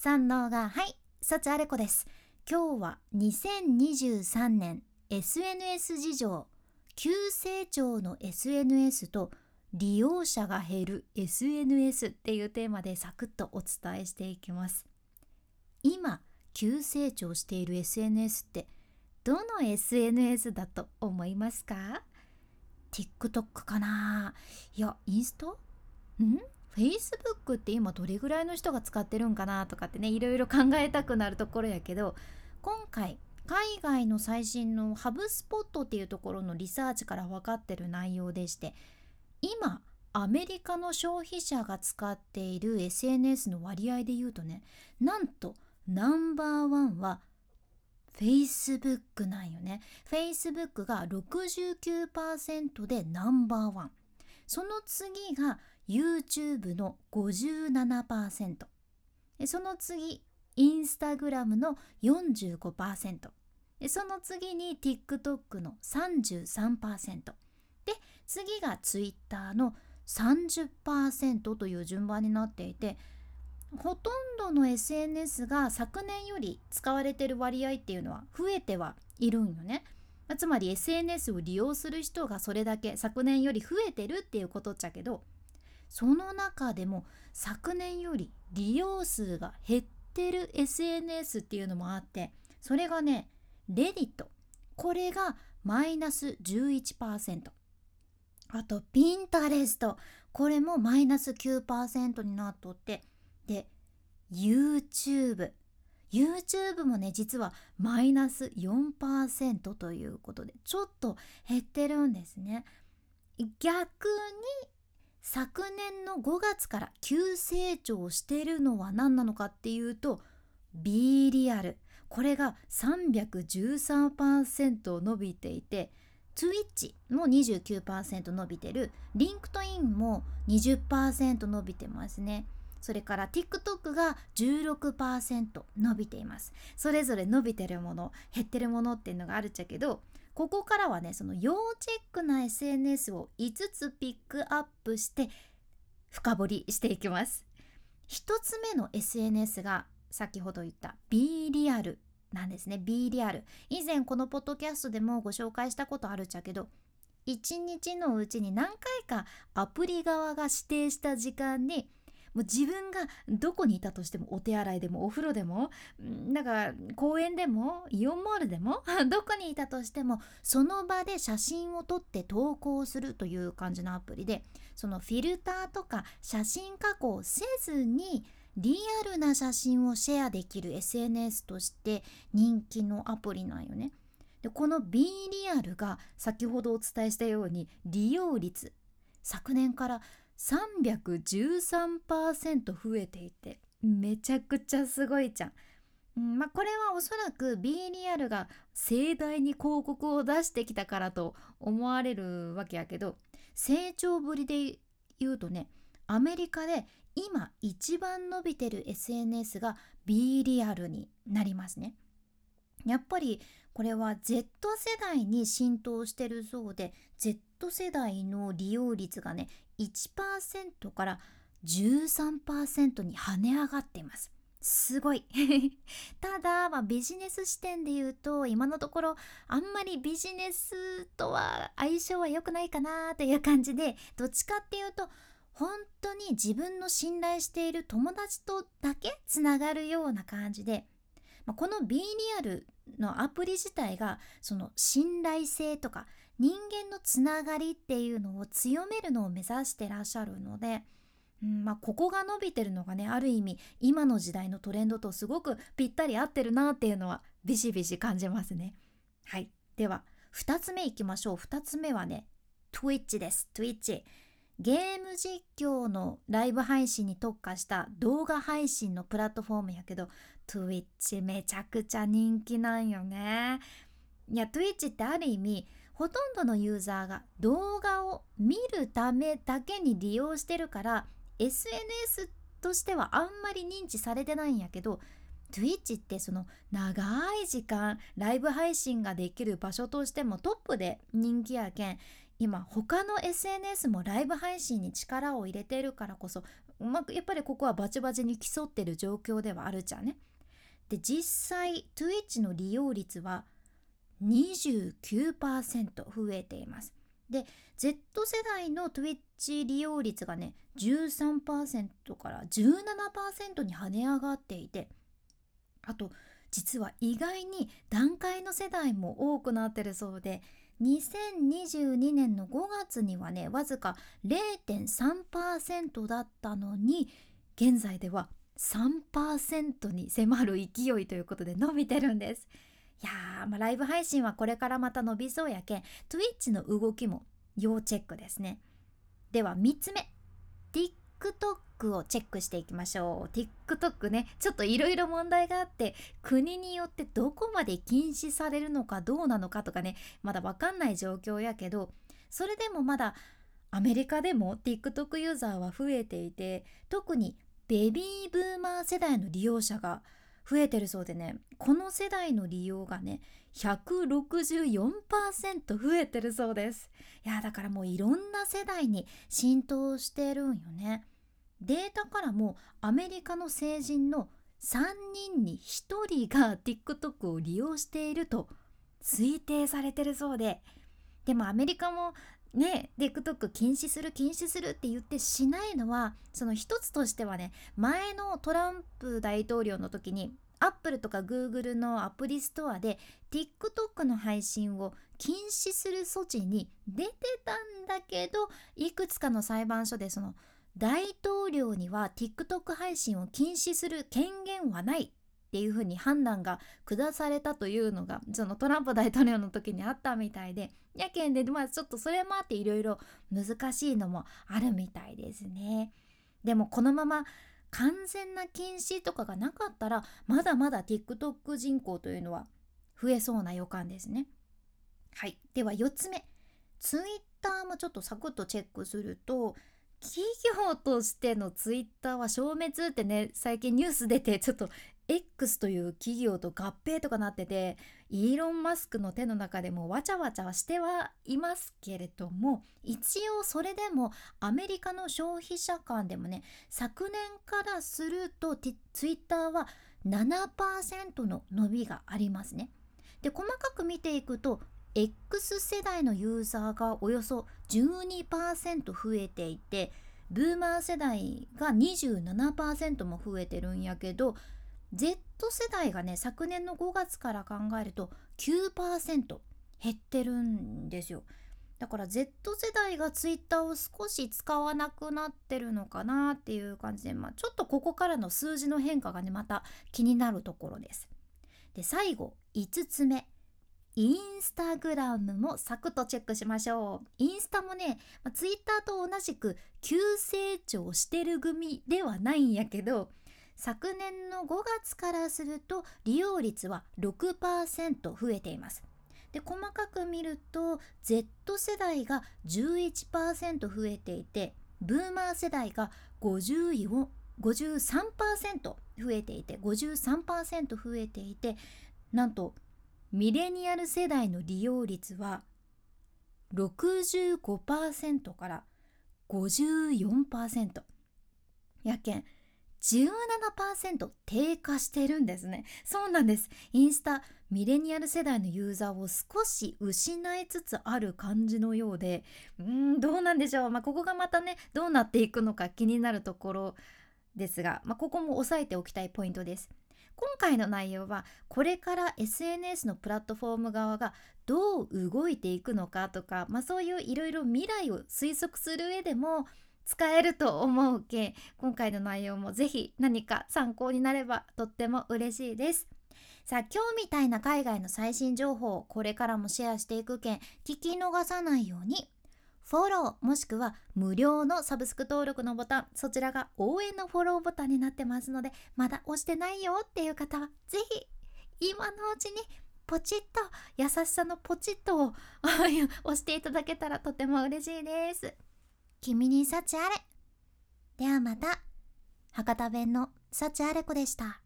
三能がはい幸あれ子です。今日は2023年 SNS 事情急成長の SNS と利用者が減る SNS っていうテーマでサクッとお伝えしていきます。今急成長している SNS ってどの SNS だと思いますか？TikTok かな？いやインスタん？Facebook って今どれぐらいの人が使ってるんかなとかってねいろいろ考えたくなるところやけど今回海外の最新のハブスポットっていうところのリサーチから分かってる内容でして今アメリカの消費者が使っている SNS の割合で言うとねなんとナンバーワンは Facebook なんよね。Facebook が69%でナンバーワン。その次が YouTube の57%その次インスタグラムの45%その次に TikTok の33%で次が Twitter の30%という順番になっていてほとんどの SNS が昨年より使われてる割合っていうのは増えてはいるんよね。つまり SNS を利用する人がそれだけ昨年より増えてるっていうことっちゃけどその中でも昨年より利用数が減ってる SNS っていうのもあってそれがねレディット。これがマイナス11%あとピンタレスト。これもマイナス9%になっとってで YouTube YouTube もね実はマイナス4%ということでちょっと減ってるんですね。逆に昨年の5月から急成長してるのは何なのかっていうと B リアル。これが313%伸びていて Twitch も29%伸びてる。LinkedIn も20%伸びてますね。それから TikTok が16%伸びています。それぞれ伸びてるもの減ってるものっていうのがあるっちゃけどここからはねその要チェックな SNS を5つピックアップして深掘りしていきます。1つ目の SNS が先ほど言った B リアルなんですね。B リアル。以前このポッドキャストでもご紹介したことあるっちゃけど1日のうちに何回かアプリ側が指定した時間にもう自分がどこにいたとしてもお手洗いでもお風呂でもなんか公園でもイオンモールでも どこにいたとしてもその場で写真を撮って投稿するという感じのアプリでそのフィルターとか写真加工せずにリアルな写真をシェアできる SNS として人気のアプリなんよね。でこの B リアルが先ほどお伝えしたように利用率昨年から313%増えていてめちゃくちゃすごいじゃん。まあ、これはおそらく B リアルが盛大に広告を出してきたからと思われるわけやけど成長ぶりで言うとねアメリカで今一番伸びてる SNS が B リアルになりますね。やっぱりこれは Z 世代に浸透してるそうで Z 世代の利用率がね1%から13%に跳ね上がっています。すごい。ただ、まあ、ビジネス視点で言うと今のところあんまりビジネスとは相性は良くないかなという感じでどっちかっていうと本当に自分の信頼している友達とだけつながるような感じで、この B リアルのアプリ自体がその信頼性とか人間のつながりっていうのを強めるのを目指してらっしゃるので、うんまあ、ここが伸びてるのがねある意味今の時代のトレンドとすごくぴったり合ってるなっていうのはビシビシ感じますね。はい。では2つ目いきましょう。2つ目はね Twitch です。Twitch ゲーム実況のライブ配信に特化した動画配信のプラットフォームやけど Twitch めちゃくちゃ人気なんよね。いや Twitch ってある意味ほとんどのユーザーが動画を見るためだけに利用してるから SNS としてはあんまり認知されてないんやけど Twitch ってその長い時間ライブ配信ができる場所としてもトップで人気やけん今他の SNS もライブ配信に力を入れてるからこそまあ、やっぱりここはバチバチに競ってる状況ではあるじゃんね。で実際 Twitch の利用率は29%増えています。で Z 世代の Twitch 利用率がね13%から17%に跳ね上がっていてあと実は意外に段階の世代も多くなってるそうで2022年の5月にはねわずか0.3%だったのに現在では3%に迫る勢いということで伸びてるんです。いやー、まあ、ライブ配信はこれからまた伸びそうやけん Twitch の動きも要チェックですね。では3つ目 TikTok をチェックしていきましょう TikTok ねちょっといろいろ問題があって国によってどこまで禁止されるのかどうなのかとかねまだ分かんない状況やけどそれでもまだアメリカでも TikTok ユーザーは増えていて特にベビーブーマー世代の利用者が増えてるそうでねこの世代の利用がね164%増えてるそうです。いやだからもういろんな世代に浸透してるんよね。データからもアメリカの成人の3人に1人が TikTok を利用していると推定されてるそうで。でもアメリカもね TikTok 禁止する禁止するって言ってしないのはその一つとしてはね前のトランプ大統領の時にアップルとかグーグルのアプリストアで TikTok の配信を禁止する措置に出てたんだけどいくつかの裁判所でその大統領には TikTok 配信を禁止する権限はないっていうふうに判断が下されたというのがそのトランプ大統領の時にあったみたいでやけんでまあちょっとそれもあっていろいろ難しいのもあるみたいですね。でもこのまま完全な禁止とかがなかったらまだまだ TikTok 人口というのは増えそうな予感ですね。はいでは4つ目 Twitter もちょっとサクッとチェックすると企業としてのツイッターは消滅ってね最近ニュース出てちょっと X という企業と合併とかなっててイーロン・マスクの手の中でもわちゃわちゃしてはいますけれども一応それでもアメリカの消費者間でもね昨年からするとツイッターは7%の伸びがありますね。で細かく見ていくと X 世代のユーザーがおよそ12%増えていてブーマー世代が27%も増えてるんやけど Z 世代がね昨年の5月から考えると9%減ってるんですよ。だから Z 世代が Twitter を少し使わなくなってるのかなっていう感じで、まあ、ちょっとここからの数字の変化がねまた気になるところです。で最後5つ目。インスタグラムもサクッとチェックしましょう。インスタもね、まあ、ツイッターと同じく急成長してる組ではないんやけど、昨年の5月からすると利用率は6%増えています。で細かく見ると Z 世代が11%増えていてブーマー世代が54 53%増えていて53%増えていてなんとミレニアル世代の利用率は65%から54%やけん17%低下してるんですね。そうなんです。インスタミレニアル世代のユーザーを少し失いつつある感じのようで。うんどうなんでしょう。まあここがまたねどうなっていくのか気になるところですが、まあ、ここも押さえておきたいポイントです。今回の内容はこれから SNS のプラットフォーム側がどう動いていくのかとか、まあ、そういういろいろ未来を推測する上でも使えると思うけ今回の内容もぜひ何か参考になればとっても嬉しいですさあ今日みたいな海外の最新情報をこれからもシェアしていくけん聞き逃さないようにフォローもしくは無料のサブスク登録のボタンそちらが応援のフォローボタンになってますのでまだ押してないよっていう方はぜひ今のうちにポチッと優しさのポチッとを 押していただけたらとても嬉しいです。君に幸あれ。ではまた。博多弁の幸あれ子でした。